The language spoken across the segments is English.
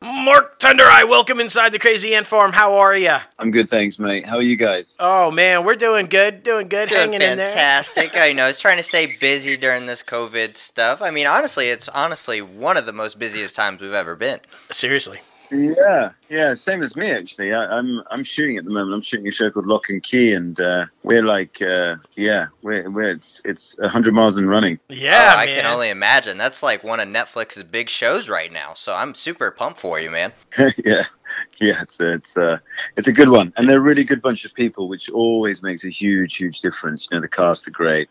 Mark Tonderai welcome inside the Crazy Ant Farm. How are you? I'm good, thanks, mate. How are you guys? Oh man, we're doing good, doing good, Doing hanging in there. fantastic. I know. It's trying to stay busy during this COVID stuff. I mean, honestly, it's honestly one of the most busiest times we've ever been. Seriously. Yeah, yeah, same as me actually. I, I'm I'm shooting at the moment. I'm shooting a show called Lock and Key, and uh, we're like, uh, yeah, we're we're it's it's hundred miles and running. Yeah, oh, I can only imagine. That's like one of Netflix's big shows right now. So I'm super pumped for you, man. yeah, yeah, it's a, it's a it's a good one, and they're a really good bunch of people, which always makes a huge huge difference. You know, the cast are great.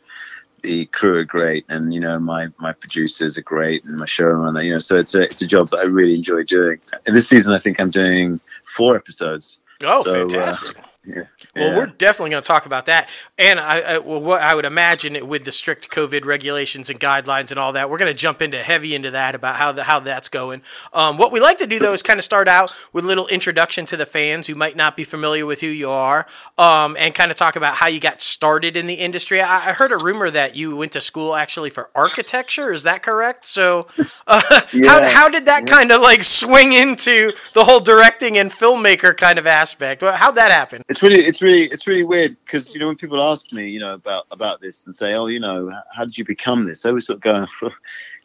The crew are great, and you know my my producers are great, and my showrunner. You know, so it's a it's a job that I really enjoy doing. And this season, I think I'm doing four episodes. Oh, So, uh, fantastic. Yeah. Well, yeah. we're definitely going to talk about that, and I, I well, what I would imagine it, with the strict COVID regulations and guidelines and all that, we're going to jump into heavy into that about how the, how that's going. Um, what we like to do though is kind of start out with a little introduction to the fans who might not be familiar with who you are, um, and kind of talk about how you got started in the industry. I, I heard a rumor that you went to school actually for architecture. Is that correct? So, uh, how Yeah. how did that kind of like swing into the whole directing and filmmaker kind of aspect? How'd that happen? it's really it's really it's really weird because you know when people ask me you know about about this and say oh you know how did you become this? I always sort of go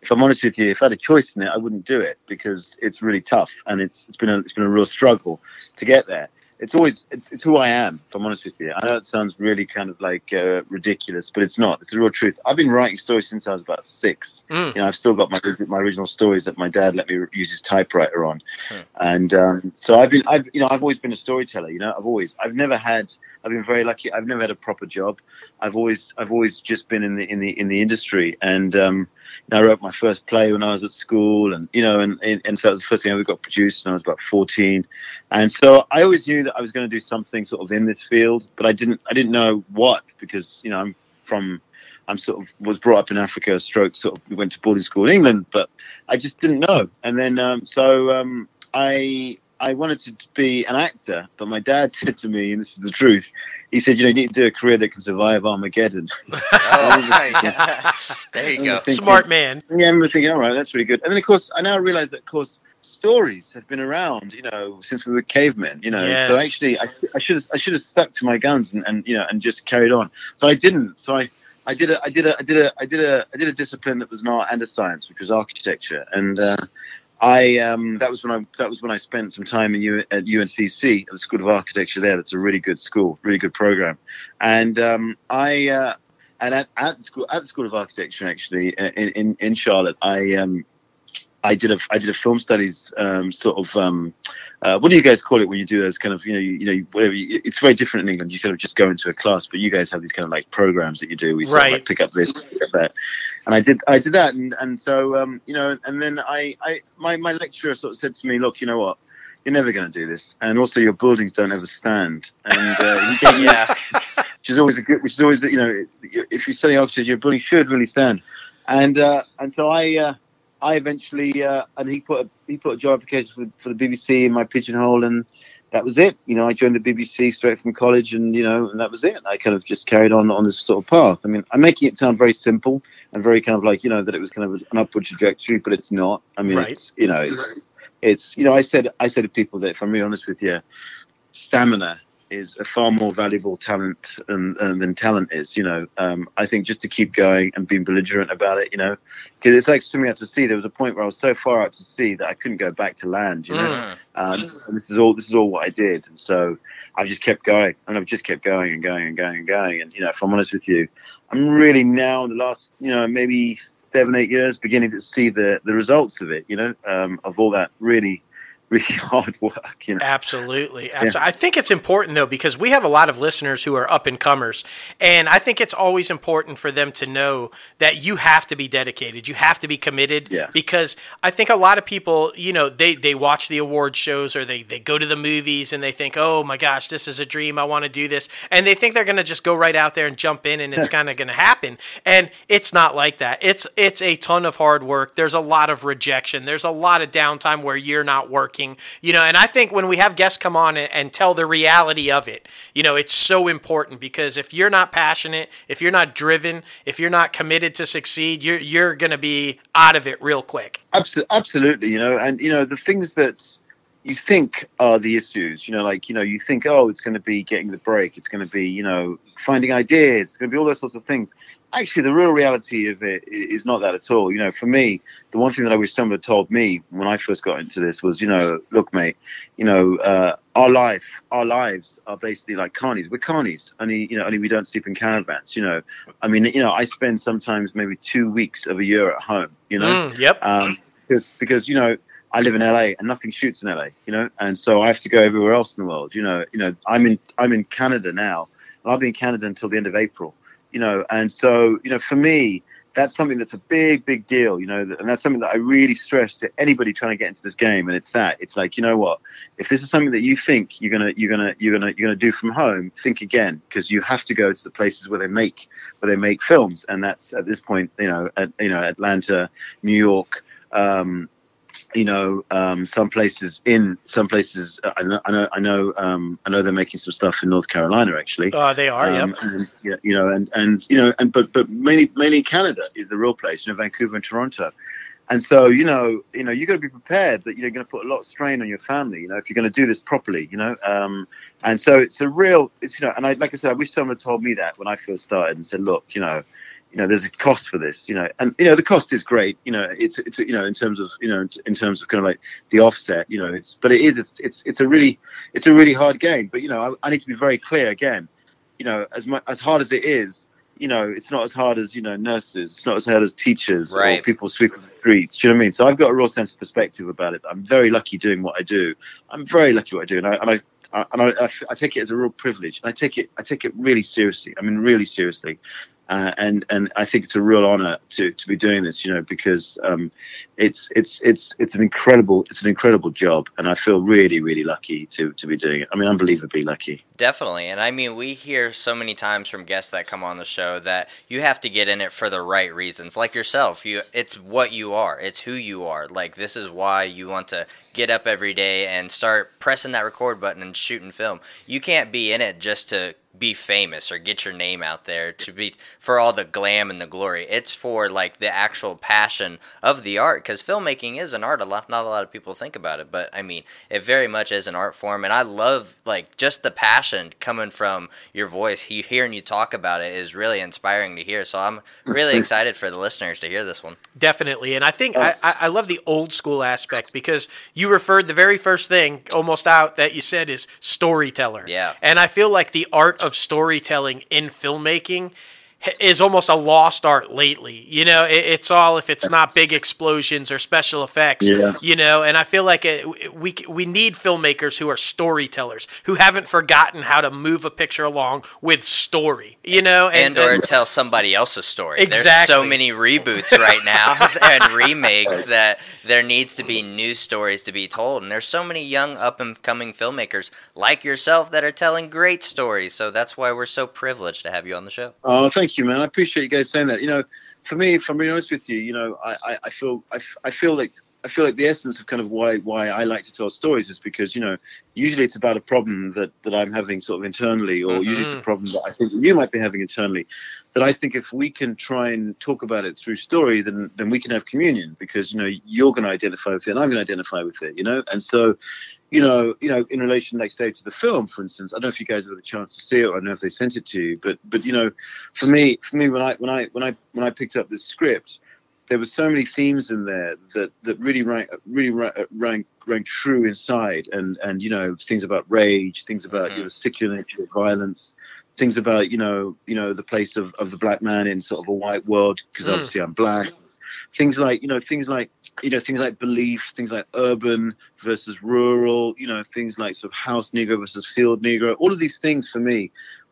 if i'm honest with you if i had a choice in it i wouldn't do it because it's really tough and it's it's been a it's been a real struggle to get there it's always it's, it's who i am if i'm honest with you i know it sounds really kind of like uh, ridiculous but it's not it's the real truth i've been writing stories since i was about six Mm. you know i've still got my my original stories that my dad let me use his typewriter on and um, so I've been, I've, you know, I've always been a storyteller. You know, I've always, I've never had, I've been very lucky. I've never had a proper job. I've always, I've always just been in the in the in the industry. And um, I wrote my first play when I was at school, and you know, and and, and so that was the first thing I ever got produced when I was about fourteen. And so I always knew that I was going to do something sort of in this field, but I didn't, I didn't know what because you know I'm from. I'm sort of was brought up in Africa, stroke sort of went to boarding school in England, but I just didn't know. And then um, so um, I I wanted to be an actor, but my dad said to me, and this is the truth, he said, you know, you need to do a career that can survive Armageddon. Oh, right. there you go. Thinking- Smart man. Yeah, I remember thinking, all right, that's really good. And then, of course, I now realize that, of course, stories have been around, you know, since we were cavemen, you know. Yes. So actually, I, I should have, I should have stuck to my guns and, and, you know, and just carried on. But I didn't. So I, I did a, I did a, I did a, I did a, I did a discipline that was an art and a science, which was architecture, and uh, I, um, that was when I, that was when I spent some time in U, at UNCC, at the School of Architecture there. That's a really good school, really good program, and um, I. Uh, and at, at the school at the School of Architecture, actually, uh, in in, in Charlotte, I um, I did a I did a film studies um, sort of um, uh, what do you guys call it when you do those kind of you know you, you know whatever you, it's very different in England. You kind of just go into a class, but you guys have these kind of like programs that you do. We sort of like pick up this, pick up that, and I did I did that, and and so um, you know, and then I I my my lecturer sort of said to me, look, you know what. You're never going to do this, and also your buildings don't ever stand. And uh, he gave me Yeah. which is always a good, which is always you know, if you're studying architecture, your building should really stand. And uh, and so I uh, I eventually uh, and he put a, he put a job application for the, for the BBC in my pigeonhole, and that was it. You know, I joined the BBC straight from college, and you know, and that was it. I kind of just carried on on this sort of path. I mean, I'm making it sound very simple and very kind of like you know that it was kind of an upward trajectory, but it's not. I mean, Right. it's you know, it's it's you know, I said I said to people that if I'm really honest with you, stamina is a far more valuable talent um, um, than talent is. You know, um, I think just to keep going and being belligerent about it. You know, because it's like swimming out to sea. There was a point where I was so far out to sea that I couldn't go back to land. You know, Mm. um, and this is all this is all what I did, and so I just kept going, and I've just kept going and going and going and going. And you know, if I'm honest with you, I'm really now in the last you know maybe seven eight years beginning to see the the results of it. You know, um, of all that really really hard work. You know. Absolutely. Absolutely. I think it's important though because we have a lot of listeners who are up and comers, and I think it's always important for them to know that you have to be dedicated. You have to be committed. Yeah. Because I think a lot of people, you know, they they watch the award shows or they they go to the movies and they think, oh my gosh, this is a dream. I want to do this, and they think they're going to just go right out there and jump in and it's kind of going to happen. And it's not like that. It's it's a ton of hard work. There's a lot of rejection. There's a lot of downtime where you're not working you know, and I think when we have guests come on and, and tell the reality of it, you know, it's so important because if you're not passionate, if you're not driven, if you're not committed to succeed, you're you're going to be out of it real quick. Absolutely, you know, and you know the things that you think are the issues. You know, like you know, you think, oh, it's going to be getting the break. It's going to be, you know, finding ideas. It's going to be all those sorts of things. Actually, the real reality of it is not that at all. You know, for me, the one thing that I wish someone had told me when I first got into this was, you know, look, mate, you know, uh, our life, our lives are basically like carnies. We're carnies. Only, you know, only we don't sleep in caravans. You know, I mean, you know, I spend sometimes maybe two weeks of a year at home. You know, mm, yep. Um, because because you know I live in LA and nothing shoots in LA, you know, and so I have to go everywhere else in the world. You know, you know, I'm in I'm in Canada now, and I'll be in Canada until the end of April. You know, and so you know, for me, that's something that's a big, big deal. You know, and that's something that I really stress to anybody trying to get into this game. And it's that it's like, you know what, if this is something that you think you're gonna you're gonna you're gonna you're gonna do from home, think again because you have to go to the places where they make where they make films, and that's at this point, you know, at, you know, Atlanta, New York. Um, you know, um, some places in some places. Uh, I know, I know, I know, um, I know they're making some stuff in North Carolina actually. Oh, they are. Um, yep. And, yeah, you know, and and you know, and but but mainly mainly Canada is the real place. You know, Vancouver and Toronto. And so, you know, you know, you got to be prepared that you're going to put a lot of strain on your family. You know, if you're going to do this properly. You know, um, and so it's a real, it's you know, and I like I said, I wish someone had told me that when I first started and said, look, you know, you know, there's a cost for this, you know, and you know the cost is great, you know, it's it's you know in terms of you know in terms of kind of like the offset, you know, it's but it is it's it's it's a really it's a really hard game, but you know I, I need to be very clear again, you know, as much as hard as it is, you know, it's not as hard as you know nurses, it's not as hard as teachers right. or people sweeping the streets. Do you know what I mean? So I've got a real sense of perspective about it. I'm very lucky doing what I do. I'm very lucky what I do, and I and I. and I, I take it as a real privilege. And I take it, I take it really seriously. I mean, really seriously. Uh, and and I think it's a real honor to, to be doing this, you know, because um, it's it's it's it's an incredible it's an incredible job, and I feel really really lucky to to be doing it. I mean, unbelievably lucky. Definitely, and I mean, we hear so many times from guests that come on the show that you have to get in it for the right reasons, like yourself. You, it's what you are, it's who you are. Like this is why you want to get up every day and start pressing that record button and shooting film. You can't be in it just to be famous or get your name out there to be for all the glam and the glory. It's for like the actual passion of the art because filmmaking is an art. A lot, not a lot of people think about it, but I mean, it very much is an art form, and I love like just the passion coming from your voice. He, hearing you talk about it is really inspiring to hear. So I'm really excited for the listeners to hear this one. Definitely, and I think oh. I, I love the old school aspect because you referred the very first thing almost out that you said is storyteller. Yeah, and I feel like the art of storytelling in filmmaking is almost a lost art lately. You know, it, it's all if it's not big explosions or special effects. Yeah. You know, and I feel like it, we we need filmmakers who are storytellers who haven't forgotten how to move a picture along with story. You know, and, and or and, tell somebody else's story. Exactly. There's so many reboots right now and remakes that there needs to be new stories to be told, and there's so many young up and coming filmmakers like yourself that are telling great stories. So that's why we're so privileged to have you on the show. Oh, thank you, man. I appreciate you guys saying that. You know, for me, if I'm being honest with you, you know, I, I, I feel I, I feel like I feel like the essence of kind of why why I like to tell stories is because you know usually it's about a problem that that I'm having sort of internally, or mm-hmm. usually it's a problem that I think you might be having internally. That I think if we can try and talk about it through story, then then we can have communion because you know you're going to identify with it, and I'm going to identify with it, you know. And so, you know, you know, in relation, like say to the film, for instance, I don't know if you guys have had the chance to see it, or I don't know if they sent it to you, but but you know, for me, for me, when I when I when I when I picked up this script there were so many themes in there that that really rang really rang rang true inside and and you know things about rage things about mm-hmm. you know, the secular nature of violence things about you know you know the place of, of the black man in sort of a white world because mm. obviously I'm black things like you know things like you know things like belief things like urban versus rural you know things like sort of house negro versus field negro all of these things for me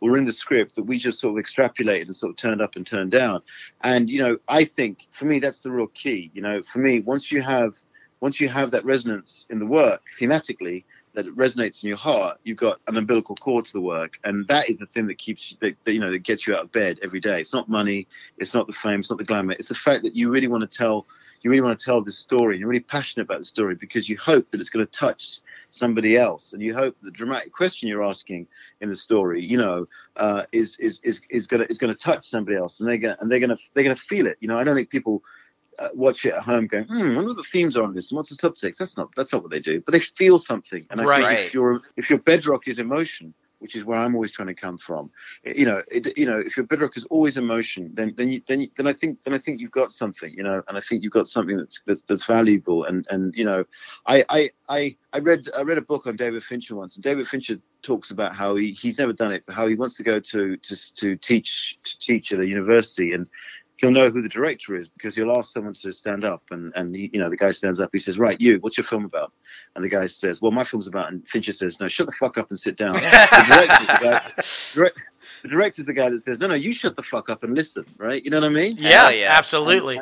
were in the script that we just sort of extrapolated and sort of turned up and turned down. And you know i think for me that's the real key. You know for me once you have once you have that resonance in the work thematically that it resonates in your heart, you've got an umbilical cord to the work, and that is the thing that keeps that, that, you know that gets you out of bed every day. It's not money, it's not the fame, it's not the glamour. It's the fact that you really want to tell you really want to tell this story, and you're really passionate about the story because you hope that it's going to touch somebody else, and you hope the dramatic question you're asking in the story, you know, uh, is is is is gonna is gonna touch somebody else, and they're gonna and they're gonna they're gonna feel it. You know, I don't think people uh, watch it at home going, hmm, I wonder what the themes are on this and what's the subtext. That's not that's not what they do, but they feel something. And I Right. think if your if your bedrock is emotion, which is where I'm always trying to come from, eh, you know, it, you know, if your bedrock is always emotion, then then you, then you, then I think then I think you've got something, you know, and I think you've got something that's that's, that's valuable. And and you know, I I I I read I read a book on David Fincher once, and David Fincher talks about how he, he's never done it, but how he wants to go to to to teach to teach at a university and he'll know who the director is because he'll ask someone to stand up and and he, you know the guy stands up he says right you what's your film about? And the guy says well my film's about and fincher says no shut the fuck up and sit down. The director's the guy, direct, the director's the guy that says no no you shut the fuck up and listen right? You know what i mean? Yeah, Hell yeah. absolutely.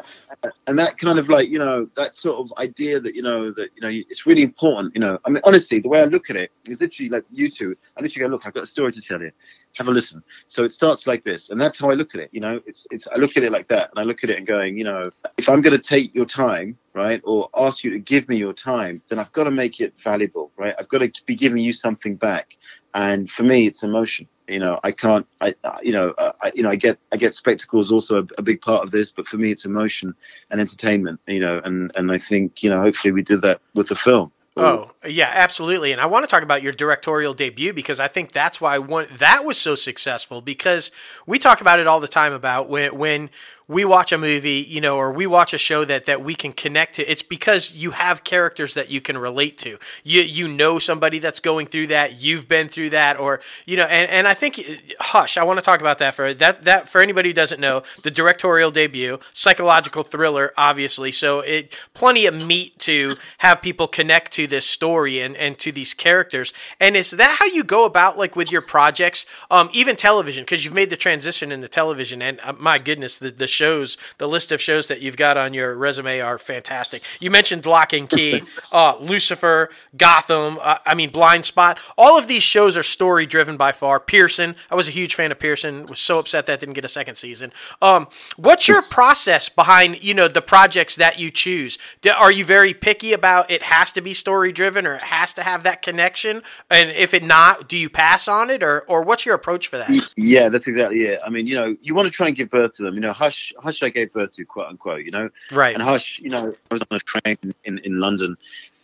and that kind of like you know that sort of idea that you know that you know it's really important you know. I mean honestly the way i look at it is literally like you two i literally go look i've got a story to tell you. Have a listen. So it starts like this and that's how i look at it you know. It's it's i look at it like that and i look at it and going you know if i'm going to take your time right or ask you to give me your time then i've got to make it valuable right? I've got to be giving you something back. And for me it's emotion you know i can't i you know uh, I, you know i get i get spectacles also a, a big part of this but for me it's emotion and entertainment you know and and i think you know hopefully we did that with the film Oh, yeah, absolutely. And I want to talk about your directorial debut because I think that's why one that was so successful because we talk about it all the time about when when we watch a movie, you know, or we watch a show that that we can connect to. It's because you have characters that you can relate to. You you know somebody that's going through that, you've been through that or you know, and, and I think Hush, I want to talk about that for that that for anybody who doesn't know, the directorial debut, psychological thriller obviously. So it plenty of meat to have people connect to this story and, and to these characters. And is that how you go about like with your projects, um, even television? Because you've made the transition into television, and uh, my goodness, the, the shows, the list of shows that you've got on your resume are fantastic. You mentioned Lock and Key, uh, Lucifer, Gotham. Uh, I mean, Blind Spot. All of these shows are story driven by far. Pearson. I was a huge fan of Pearson. Was so upset that didn't get a second season. Um, what's your process behind you know the projects that you choose? Do, are you very picky about it has to be story driven or it has to have that connection? And if it not, do you pass on it or or what's your approach for that? yeah that's exactly it i mean you know you want to try and give birth to them you know hush hush i gave birth to quote unquote you know Right. and hush you know i was on a train in in london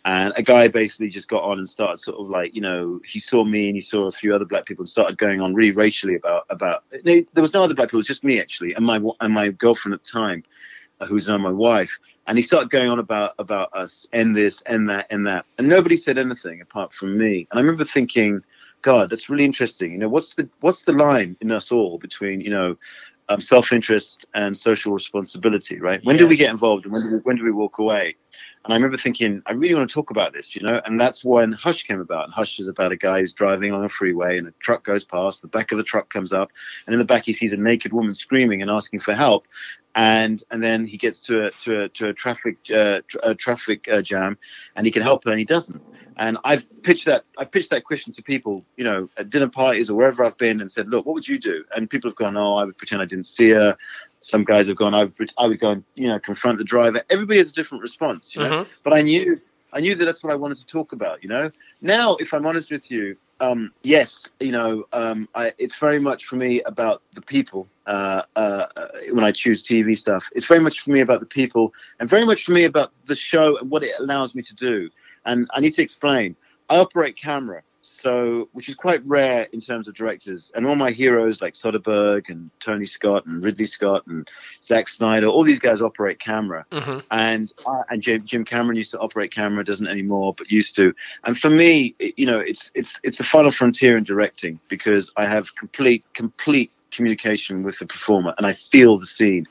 and a guy basically just got on and started sort of like you know he saw me and he saw a few other black people and started going on really racially about about there was no other black people it was just me actually and my and my girlfriend at the time who's now my wife. And he started going on about about us and this and that and that. And nobody said anything apart from me. And i remember thinking god that's really interesting. You know what's the what's the line in us all between you know um, self-interest and social responsibility right? When do we get involved and when do we, when do we walk away and I remember thinking, I really want to talk about this, you know, and that's when Hush came about. And Hush is about a guy who's driving on a freeway and a truck goes past, the back of the truck comes up, and in the back he sees a naked woman screaming and asking for help. And and then he gets to a to a, to a traffic uh, a traffic uh, jam, and he can help her, and he doesn't. And I've pitched that I pitched that question to people, you know, at dinner parties or wherever I've been, and said, look, what would you do? And people have gone, oh, I would pretend I didn't see her. Some guys have gone, I would, I would go and you know confront the driver. Everybody has a different response, you know. Mhm. But I knew I knew that that's what I wanted to talk about, you know. Now, if I'm honest with you, um, yes, you know, um, I, it's very much for me about the people. Uh, uh, uh, when I choose TV stuff, it's very much for me about the people, and very much for me about the show and what it allows me to do. And I need to explain. I operate camera, so which is quite rare in terms of directors. And all my heroes like Soderbergh and Tony Scott and Ridley Scott and Zack Snyder, all these guys operate camera hmm and and Jim, Jim Cameron used to operate camera, doesn't anymore, but used to. And for me, it, you know, it's it's it's the final frontier in directing because I have complete complete communication with the performer and I feel the scene.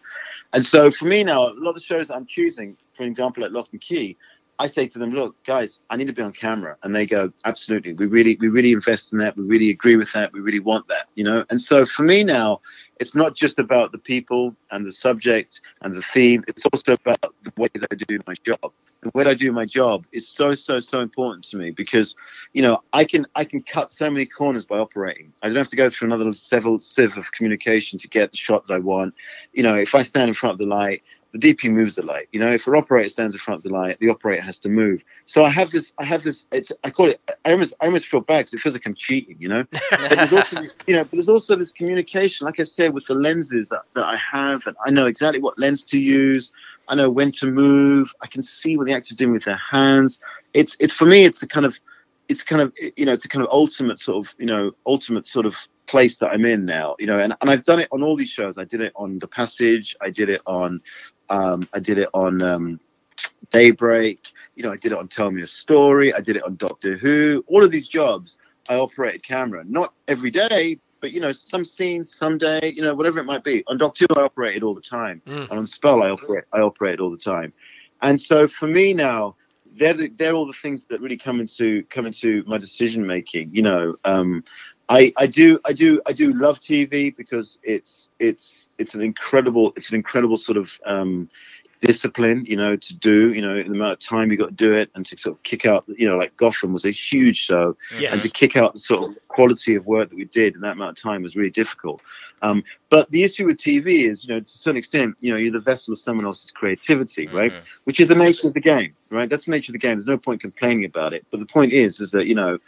And so for me now, a lot of the shows that I'm choosing, for example, at Lock and Key, I say to them, look, guys, I need to be on camera. And they go, absolutely. We really, we really invest in that. We really agree with that. We really want that, you know? And so for me now, it's not just about the people and the subject and the theme. It's also about the way that I do my job. The way I do my job is so, so, so important to me because, you know, I can, I can cut so many corners by operating. I don't have to go through another several sieve of communication to get the shot that I want. You know, if I stand in front of the light, the DP moves the light. You know, if an operator stands in front of the light, the operator has to move. So I have this, I have this. It's I call it. I almost, I almost feel bad because it feels like I'm cheating. You know, but there's also, this, you know, but there's also this communication. Like I said, with the lenses that, that I have, and I know exactly what lens to use. I know when to move. I can see what the actor's doing with their hands. It's, it's for me, it's a kind of, it's kind of, you know, it's a kind of ultimate sort of, you know, ultimate sort of place that I'm in now, you know, and, and I've done it on all these shows. I did it on The Passage. I did it on, um, I did it on um, Daybreak. You know, I did it on Tell Me a Story. I did it on Doctor Who. All of these jobs, I operated camera. Not every day, but you know, some scenes, someday, you know, whatever it might be. On Doctor Who, I operated all the time, mm. and on Spell, I operate, I operate all the time. And so for me now, they're the, they're all the things that really come into come into my decision making. You know, um, I, I do I do I do love TV because it's it's it's an incredible it's an incredible sort of um, discipline, you know, to do, you know, the amount of time you got to do it and to sort of kick out, you know, like Gotham was a huge show. Yes. And to kick out the sort of quality of work that we did in that amount of time was really difficult. Um, but the issue with TV is, you know, to a certain extent, you know, you're the vessel of someone else's creativity, right? Mm-hmm. Which is the nature of the game, right? That's the nature of the game. There's no point complaining about it. But the point is, is that, you know,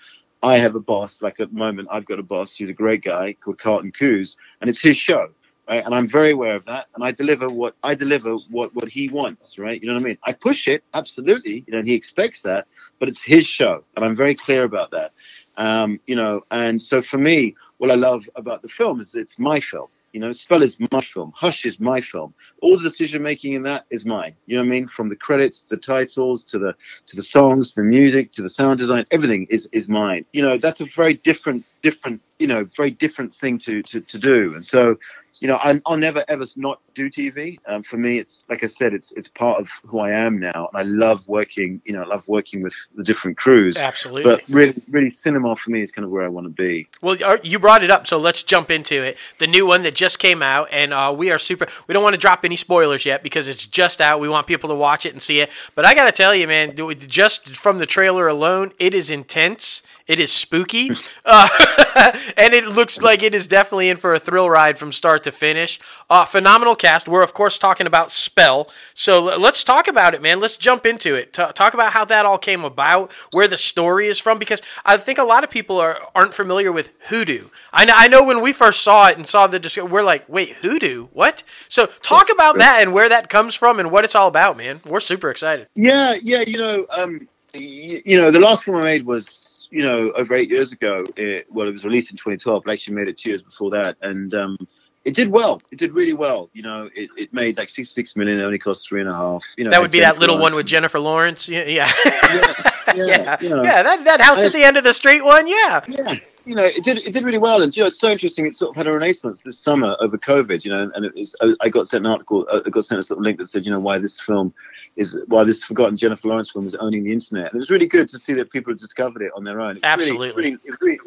I have a boss, like at the moment, I've got a boss who's a great guy called Carlton Cuse, and it's his show right? And I'm very aware of that, and I deliver what I deliver what what he wants, right? You know what I mean? I push it absolutely, you know, and he expects that, but it's his show, and I'm very clear about that. Um, you know, and so for me, what I love about the film is it's my film. You know, Spell is my film. Hush is my film. All the decision making in that is mine. You know what I mean? From the credits, the titles, to the to the songs, the music, to the sound design, everything is is mine. You know, that's a very different different you know very different thing to to, to do. And so you know, i will never ever not do TV. Um, for me, it's like I said, it's it's part of who I am now, and I love working. You know, I love working with the different crews. Absolutely. But really, really, cinema for me is kind of where I want to be. Well, you brought it up, so let's jump into it. The new one that just came out, and uh, we are super. We don't want to drop any spoilers yet because it's just out. We want people to watch it and see it. But I got to tell you, man, just from the trailer alone, it is intense. It is spooky, uh, and it looks like it is definitely in for a thrill ride from start to finish. Uh, phenomenal cast. We're of course talking about Spell, so let's talk about it, man. Let's jump into it. T- talk about how that all came about, where the story is from, because I think a lot of people are aren't familiar with Hoodoo. I know, I know when we first saw it and saw the description, we're like, wait, Hoodoo, what? So talk about that and where that comes from and what it's all about, man. We're super excited. Yeah, yeah. You know, um, you know, the last film I made was you know, over eight years ago. It, well, it was released in 2012. I actually made it two years before that, and um, it did well. It did really well. You know, it, it made like 66 million. It only cost three and a half. You know, that would be that little Lawrence. one with Jennifer Lawrence. Yeah, yeah, yeah. Yeah, yeah, you know. yeah that, that house at the end of the street one. Yeah, yeah you know, it did it did really well, and you know, it's so interesting. It sort of had a renaissance this summer over COVID. You know, and it was I got sent an article, uh, I got sent a sort of link that said, you know, why this film is why this forgotten Jennifer Lawrence film is owning the internet. And it was really good to see that people had discovered it on their own. Absolutely, really, it was really,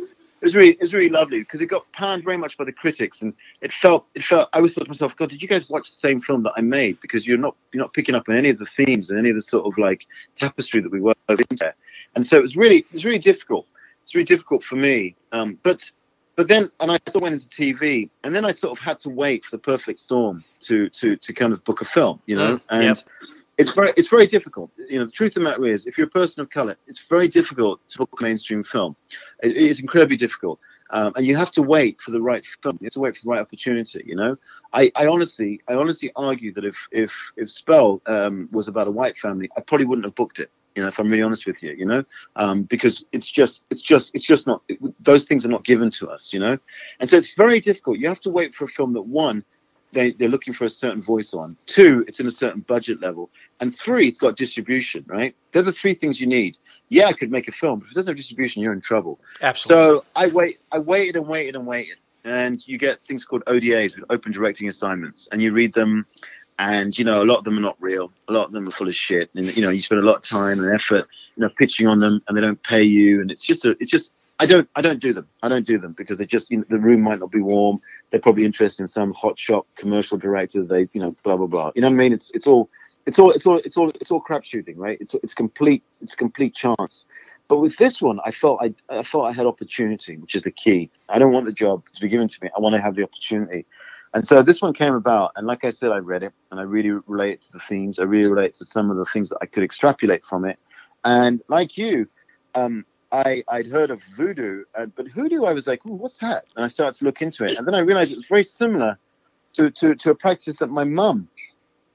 it was really, it was really lovely because it got panned very much by the critics, and it felt, it felt. I always thought to myself, God, did you guys watch the same film that I made? Because you're not, you're not picking up on any of the themes and any of the sort of like tapestry that we wove in there. And so it was really, it was really difficult it's really difficult for me. Um, but but then and I of went into TV, and then I sort of had to wait for the perfect storm to to to kind of book a film, you know, mm, and. Yep. It's very, it's very difficult. You know, the truth of the matter is, if you're a person of color, it's very difficult to book a mainstream film. It is incredibly difficult. Um, and you have to wait for the right film. You have to wait for the right opportunity. You know, I, I honestly, I honestly argue that if if if Spell um, was about a white family, I probably wouldn't have booked it you know if i'm really honest with you you know? Um, because it's just it's just it's just not it, those things are not given to us you know? And so it's very difficult. You have to wait for a film that one they, they're looking for a certain voice on. Two it's in a certain budget level. And three it's got distribution right? They're the three things you need. Yeah i could make a film but if it doesn't have distribution you're in trouble. Absolutely. So i wait i waited and waited and waited. And you get things called odas open directing assignments. And you read them and you know a lot of them are not real. A lot of them are full of shit. And you know you spend a lot of time and effort you know pitching on them and they don't pay you. And it's just a, it's just I don't I don't do them. I don't do them because they just you know, the room might not be warm. They're probably interested in some hot shot commercial director. They you know blah blah blah. You know what I mean? It's it's all it's all it's all it's all it's all crap shooting right? It's it's complete it's complete chance. But with this one I felt I I felt I had opportunity which is the key. I don't want the job to be given to me. I want to have the opportunity And so this one came about, and like I said, I read it, and I really relate to the themes. I really relate to some of the things that I could extrapolate from it. And like you, um, I I'd heard of voodoo, uh, but hoodoo, I was like, what's that? And I started to look into it, and then I realized it was very similar to to, to a practice that my mum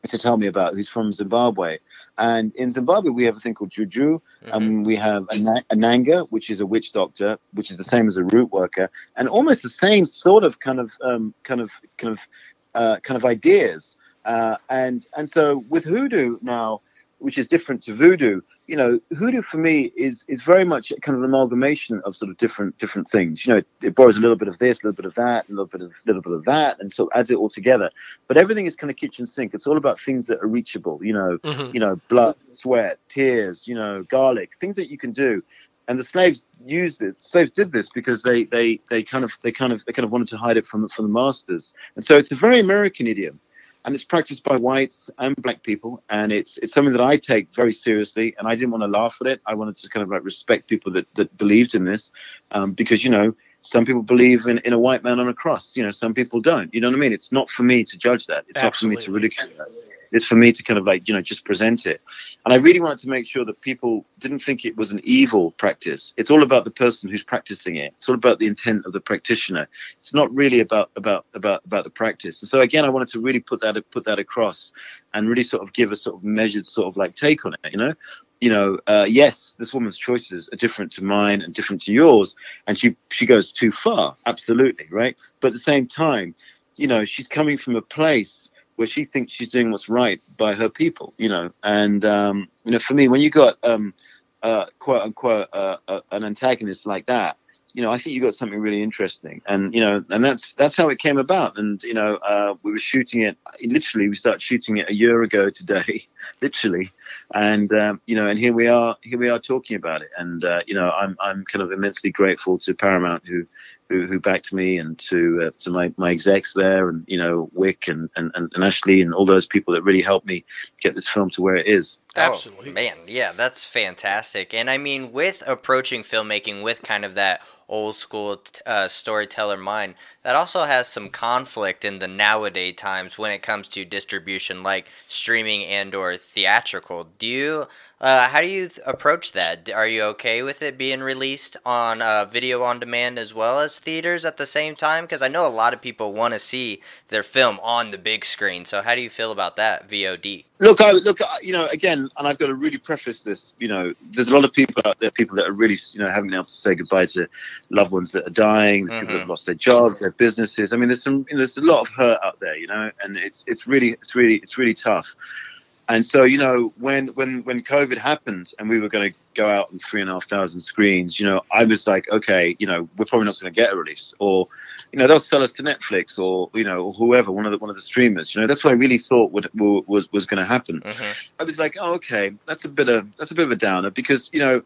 used to tell me about, who's from Zimbabwe. And in Zimbabwe, we have a thing called juju, mm-hmm. and we have a, na- a, nanga, which is a witch doctor, which is the same as a root worker, and almost the same sort of kind of um, kind of kind of uh, kind of ideas. Uh, and and so with hoodoo now, which is different to voodoo. You know, hoodoo for me is is very much kind of an amalgamation of sort of different different things. You know, it, it borrows a little bit of this, a little bit of that, a little bit of little bit of that, and so adds it all together. But everything is kind of kitchen sink. It's all about things that are reachable. You know, mm-hmm. you know, blood, sweat, tears. You know, garlic, things that you can do. And the slaves used this. Slaves did this because they, they, they kind of they kind of they kind of wanted to hide it from from the masters. And so it's a very American idiom and it's practiced by whites and black people. And it's it's something that I take very seriously. And I didn't want to laugh at it. I wanted to kind of like respect people that, that believed in this. Um, because you know some people believe in, in a white man on a cross. You know some people don't. You know what I mean? It's not for me to judge that. It's Absolutely. not for me to ridicule that it's for me to kind of like you know just present it. And i really wanted to make sure that people didn't think it was an evil practice. It's all about the person who's practicing it. It's all about the intent of the practitioner. It's not really about about about about the practice. And so again i wanted to really put that put that across and really sort of give a sort of measured sort of like take on it you know? You know, uh, yes, this woman's choices are different to mine and different to yours, and she she goes too far, absolutely, right. But at the same time, you know, she's coming from a place where she thinks she's doing what's right by her people, you know. And um, you know, for me, when you got um, uh, quote unquote uh, uh, an antagonist like that, you know, I think you got something really interesting, and you know, and that's that's how it came about. And you know, uh, we were shooting it. Literally, we started shooting it a year ago today, literally, and um, you know, and here we are, here we are talking about it. And uh, you know, I'm I'm kind of immensely grateful to Paramount who who, who backed me and to uh, to my, my execs there and you know Wick and, and, and Ashley and all those people that really helped me get this film to where it is. Absolutely. Oh, man, yeah, that's fantastic. And I mean with approaching filmmaking with kind of that old school uh, storyteller mind that also has some conflict in the nowadays times when it comes to distribution like streaming and or theatrical do you uh, how do you th- approach that are you okay with it being released on uh, video on demand as well as theaters at the same time because i know a lot of people want to see their film on the big screen so how do you feel about that vod Look, I look, you know, again, and I've got to really preface this. You know, there's a lot of people out there, people that are really, you know, haven't been able to say goodbye to loved ones that are dying. There's mm-hmm. people that have lost their jobs, their businesses. I mean, there's some, you know, there's a lot of hurt out there, you know, and it's it's really, it's really, it's really tough. And so, you know, when when when COVID happened and we were going to go out on three and a half thousand screens, you know, I was like, okay, you know, we're probably not going to get a release, or you know they'll sell us to Netflix or you know whoever one of the one of the streamers. You know that's what I really thought would, was was going to happen. Mm-hmm. I was like, oh, okay, that's a bit of that's a bit of a downer because you know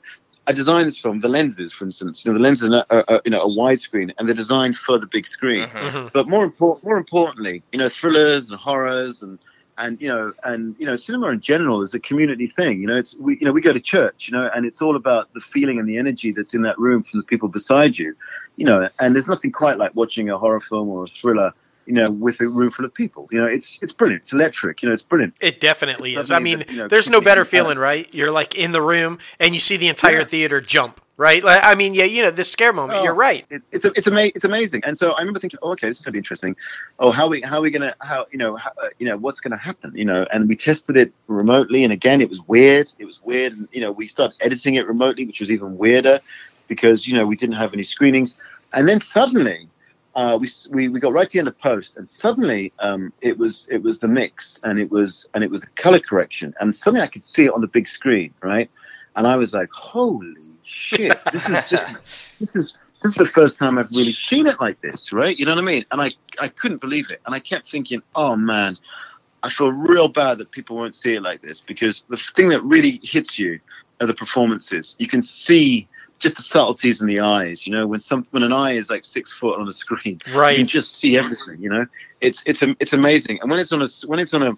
I designed this film, the lenses, for instance. You know, the lenses are, are, are you know a widescreen, and they're designed for the big screen. Mm-hmm. mm-hmm. But more important, more importantly, you know, thrillers and horrors and and you know and you know cinema in general is a community thing you know it's we you know we go to church you know and it's all about the feeling and the energy that's in that room from the people beside you you know, and there's nothing quite like watching a horror film or a thriller you know, with a room full of people. You know, it's it's brilliant. It's electric. You know, it's brilliant. It definitely it's is. I mean, that, you know, there's no better feeling, right? You're like in the room and you see the entire yeah. theater jump. Right, like, I mean, yeah, you know, the scare moment. Oh, you're right. It's it's it's, ama- it's amazing, and so I remember thinking, oh, okay, this is gonna be interesting. Oh, how we how are we gonna how you know how, uh, you know what's gonna happen? You know, and we tested it remotely, and again, it was weird. It was weird, and you know, we started editing it remotely, which was even weirder because you know we didn't have any screenings. And then suddenly, uh, we, we we got right to the end of post, and suddenly um, it was it was the mix, and it was and it was the color correction, and suddenly I could see it on the big screen, right? And I was like, holy shit, this is just, this is this is the first time I've really seen it like this, right? You know what I mean? And I I couldn't believe it, and I kept thinking, oh man. I feel real bad that people won't see it like this because the thing that really hits you are the performances. You can see just the subtleties in the eyes. You know, when some when an eye is like six foot on a screen, right, you can just see everything. You know, it's it's it's amazing. And when it's on a when it's on a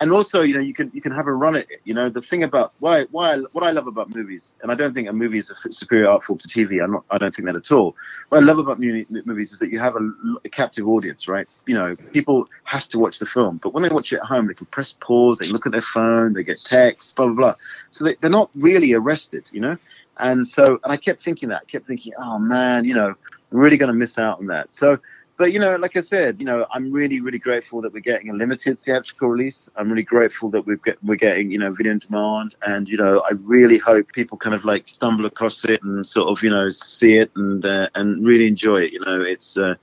and also, you know, you can you can have a run at it. You know, the thing about why why what I love about movies, and I don't think a movie is a superior art form to TV. I'm not. I don't think that at all. What I love about movies is that you have a, a, captive audience, right? You know, people have to watch the film, but when they watch it at home, they can press pause, they look at their phone, they get texts, blah blah blah. So they, they're not really arrested, you know. And so, and I kept thinking that. I kept thinking, oh man, you know, I'm really going to miss out on that. So but you know, like I said, you know, I'm really, really grateful that we're getting a limited theatrical release. I'm really grateful that we've get, we're getting, you know, video on demand, and you know, I really hope people kind of like stumble across it and sort of, you know, see it and uh, and really enjoy it. You know, it's uh,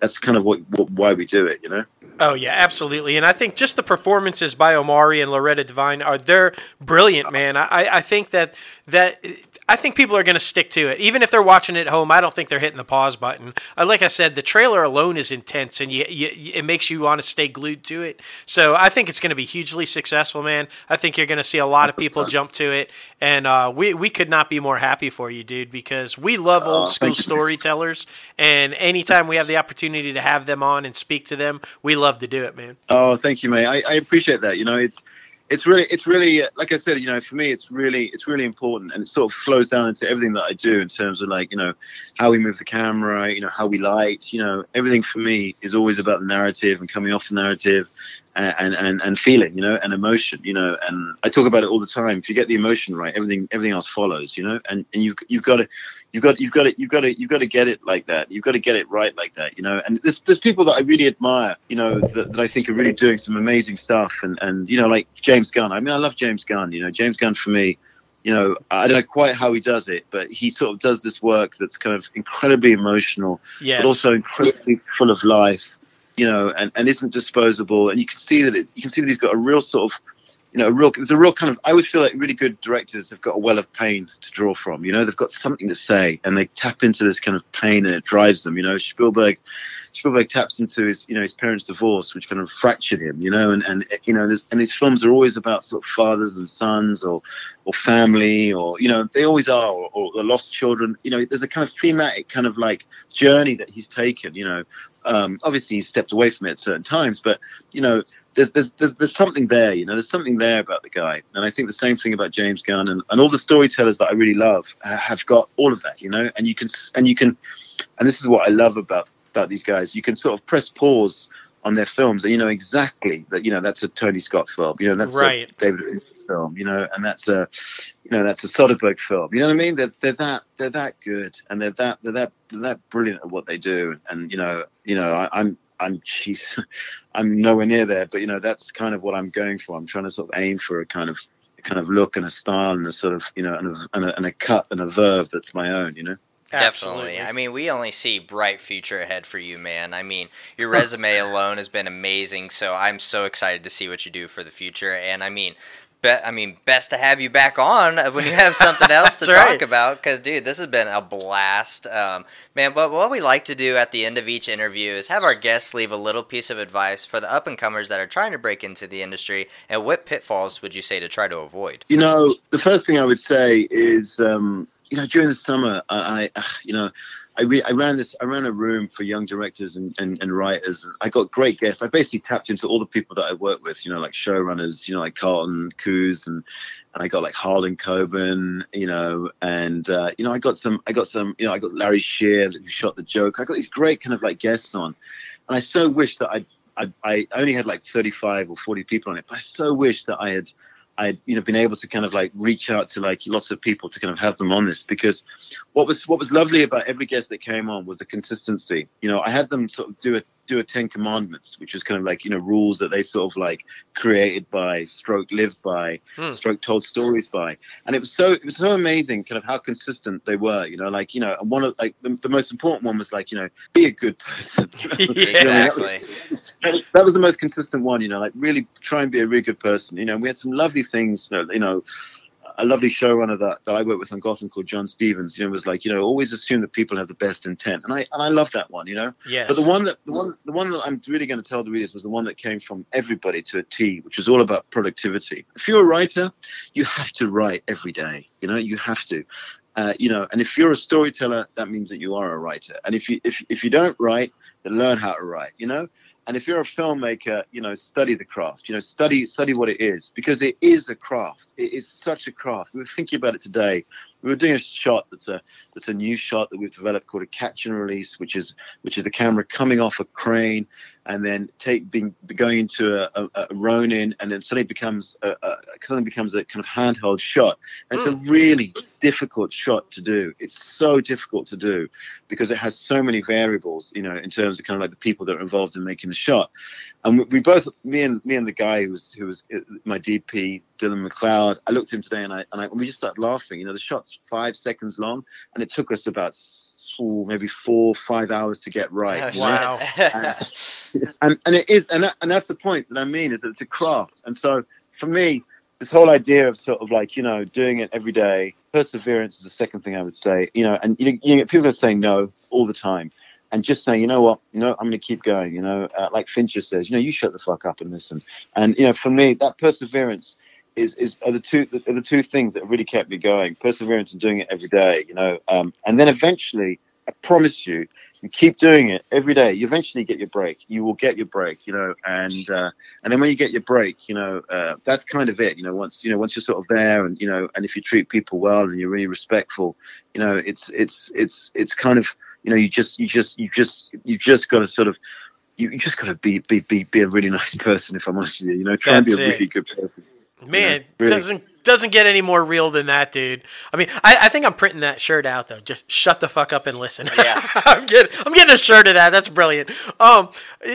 that's kind of what, what why we do it. You know. Oh yeah, absolutely. And I think just the performances by Omari and Loretta Devine are they're brilliant, man. I, I think that that I think people are going to stick to it, even if they're watching it at home. I don't think they're hitting the pause button. Uh, like I said, the trailer alone is intense, and you, you, it makes you want to stay glued to it. So I think it's going to be hugely successful, man. I think you're going to see a lot of people jump to it, and uh, we we could not be more happy for you, dude, because we love oh, old school storytellers, and anytime we have the opportunity to have them on and speak to them, we love to do it, man. Oh, thank you, mate. I, I appreciate that. You know, it's it's really it's really like I said, you know, for me it's really it's really important and it sort of flows down into everything that I do in terms of like, you know, how we move the camera, you know, how we light, you know, everything for me is always about the narrative and coming off the narrative and and and feeling, you know, and emotion, you know, and I talk about it all the time. If you get the emotion right, everything everything else follows, you know, and and you've you've got to you've got you've got to you've got to you've got to get it like that. You've got to get it right like that, you know. And there's there's people that I really admire, you know, that, that I think are really doing some amazing stuff, and and you know, like James Gunn. I mean, I love James Gunn. You know, James Gunn for me you know, I don't know quite how he does it, but he sort of does this work that's kind of incredibly emotional, yes. but also incredibly full of life you know, and, and isn't disposable. And you can see that it, you can see that he's got a real sort of, you know, a real there's a real kind of. I always feel like really good directors have got a well of pain to draw from. You know, they've got something to say, and they tap into this kind of pain, and it drives them. You know, Spielberg Spielberg taps into his, you know, his parents' divorce, which kind of fractured him, you know, and, and you know, and his films are always about sort of fathers and sons, or or family, or you know, they always are, or, or the lost children. You know, there's a kind of thematic kind of like journey that he's taken. You know, um, obviously he's stepped away from it at certain times, but you know, there's, there's, there's, there's something there, you know, there's something there about the guy. And I think the same thing about James Gunn and, and all the storytellers that I really love have got all of that, you know, and you can, and you can, and this is what I love about about these guys. You can sort of press pause on their films, and you know exactly that. You know that's a Tony Scott film. You know that's right. a David film. You know, and that's a, you know, that's a Soderbergh film. You know what I mean? They're, they're that they're that good, and they're that they're that they're that brilliant at what they do. And you know, you know, I, I'm I'm geez, I'm nowhere near there, but you know that's kind of what I'm going for. I'm trying to sort of aim for a kind of a kind of look and a style and a sort of you know and a, and a, and a cut and a verve that's my own. You know. Definitely. Absolutely. I mean, we only see bright future ahead for you, man. I mean, your resume alone has been amazing, so I'm so excited to see what you do for the future. And I mean, be- I mean, best to have you back on when you have something else to right. talk about. Because, dude, this has been a blast, um, man. But what we like to do at the end of each interview is have our guests leave a little piece of advice for the up and comers that are trying to break into the industry. And what pitfalls would you say to try to avoid? You know, the first thing I would say is. Um, you know, during the summer, I, I you know, I, re- I ran this, I ran a room for young directors and, and, and writers. I got great guests. I basically tapped into all the people that I work with, you know, like showrunners, you know, like Carlton Cuse and, and I got like Harlan Coben, you know, and, uh, you know, I got some, I got some, you know, I got Larry Sher who shot the Joker. I got these great kind of like guests on. And I so wish that I, I, I only had like 35 or 40 people on it, but I so wish that I had, I'd you know been able to kind of like reach out to like lots of people to kind of have them on this because what was what was lovely about every guest that came on was the consistency. You know, I had them sort of do a do a Ten Commandments, which is kind of like you know rules that they sort of like created by, stroke lived by, hmm. stroke told stories by, and it was so it was so amazing, kind of how consistent they were. You know, like you know, and one of like the, the most important one was like you know, be a good person. yeah, exactly. that, was, that was the most consistent one. You know, like really try and be a really good person. You know, we had some lovely things. You know a lovely showrunner that, that I worked with on Gotham called John Stephens, you know, was like, you know, always assume that people have the best intent. And I and I love that one, you know. Yes. But the one that the one the one that I'm really going to tell the readers was the one that came from everybody to a T, which was all about productivity. If you're a writer, you have to write every day. You know, you have to. Uh, you know, and if you're a storyteller, that means that you are a writer. And if you if if you don't write, then learn how to write. You know, And if you're a filmmaker, you know, study the craft. You know, study study what it is because it is a craft. It is such a craft. We were thinking about it today. We were doing a shot that's a that's a new shot that we've developed called a catch and release, which is which is the camera coming off a crane and then take being going into a, a, a Ronin, and then suddenly becomes a, a suddenly becomes a kind of handheld shot. And it's a really difficult shot to do. It's so difficult to do because it has so many variables, you know, in terms of kind of like the people that are involved in making the shot. And we, we both, me and me and the guy who was who was uh, my DP, Dylan McLeod. I looked at him today, and I and I, we just started laughing. You know, the shot's five seconds long, and it took us about ooh, maybe four, five hours to get right. Oh. Wow. and and it is, and that, and that's the point that I mean is that it's a craft. And so for me, this whole idea of sort of like you know doing it every day, perseverance is the second thing I would say. You know, and you you know people are saying no all the time. And just saying, you know what, you know, I'm going to keep going. You know, uh, like Fincher says, you know, you shut the fuck up and listen. And you know, for me, that perseverance is is are the two are the two things that really kept me going. Perseverance and doing it every day. You know, um, and then eventually, I promise you, you keep doing it every day. You eventually get your break. You will get your break, you know, and uh, and then when you get your break, you know, uh, that's kind of it. You know, once you know, once you're sort of there, and you know, and if you treat people well and you're really respectful, you know, it's it's it's it's kind of you know, you just you just you just you just got to sort of. You, you just got to be, be be be a really nice person. If I'm honest with you, you know, try and be a it. really good person. Man, Yeah, really. doesn't doesn't get any more real than that, dude. I mean, I, I think I'm printing that shirt out though. Just shut the fuck up and listen. Yeah. I'm getting I'm getting a shirt of that. That's brilliant. Um,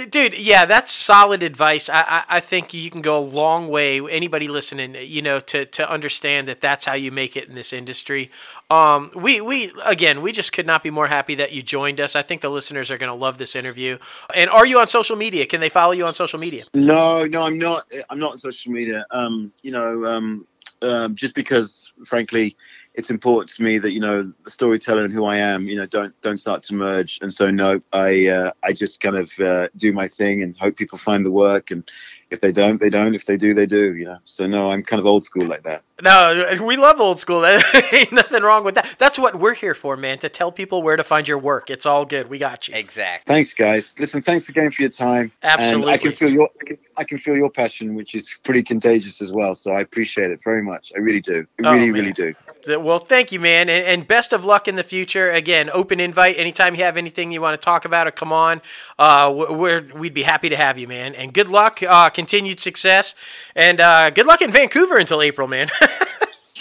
dude, yeah, that's solid advice. I, I I think you can go a long way. Anybody listening, you know, to to understand that that's how you make it in this industry. Um, we we again, we just could not be more happy that you joined us. I think the listeners are going to love this interview. And are you on social media? Can they follow you on social media? No, no, I'm not. I'm not on social media. Um, you know, um, um, just because, frankly, it's important to me that you know the storyteller and who I am, you know, don't don't start to merge. And so, no, I uh, I just kind of uh, do my thing and hope people find the work. And if they don't, they don't. If they do, they do. You know. So no, I'm kind of old school like that. No, we love old school. Ain't nothing wrong with that. That's what we're here for, man. To tell people where to find your work. It's all good. We got you. Exactly. Thanks, guys. Listen, thanks again for your time. And I can feel your I can, I can feel your passion, which is pretty contagious as well. So I appreciate it very much. I really do. I Oh, really, man. really do. Well, thank you, man, and, and best of luck in the future. Again, open invite. Anytime you have anything you want to talk about or come on, uh, we're we'd be happy to have you, man. And good luck, uh, continued success, and uh, good luck in Vancouver until April, man.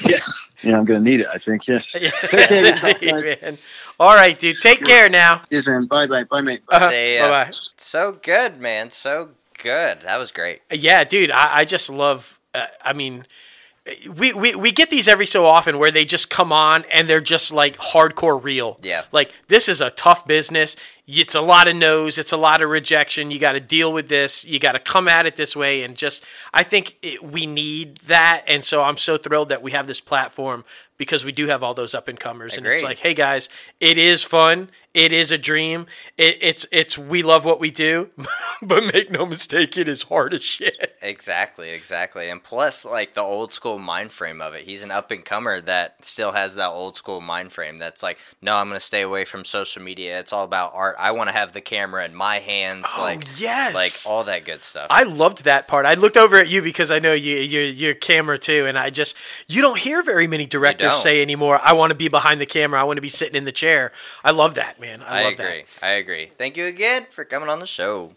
Yeah. Yeah, I'm gonna need it. I think. Yes. yes, indeed, man. All right, dude. Take care now. Yes, man. Bye, bye, bye, mate. Uh, See ya. bye bye. So good, man. So good. That was great. Yeah, dude, I, I just love. Uh, I mean, we, we we get these every so often where they just come on and they're just like hardcore real. Yeah. Like this is a tough business. It's a lot of no's. It's a lot of rejection. You got to deal with this. You got to come at it this way. And just, I think it, we need that. And so I'm so thrilled that we have this platform because we do have all those up and comers. And it's like, hey guys, it is fun. It is a dream. It, it's it's we love what we do, but make no mistake, it is hard as shit. Exactly, exactly. And plus, like the old school mind frame of it. He's an up and comer that still has that old school mind frame that's like, no, I'm going to stay away from social media. It's all about art. I want to have the camera in my hands. Oh, like, yes. like all that good stuff. I loved that part. I looked over at you because I know you you're, you're camera too, and I just you don't hear very many directors say anymore. I want to be behind the camera. I want to be sitting in the chair. I love that, man. I, I love agree. that. I agree. Thank you again for coming on the show.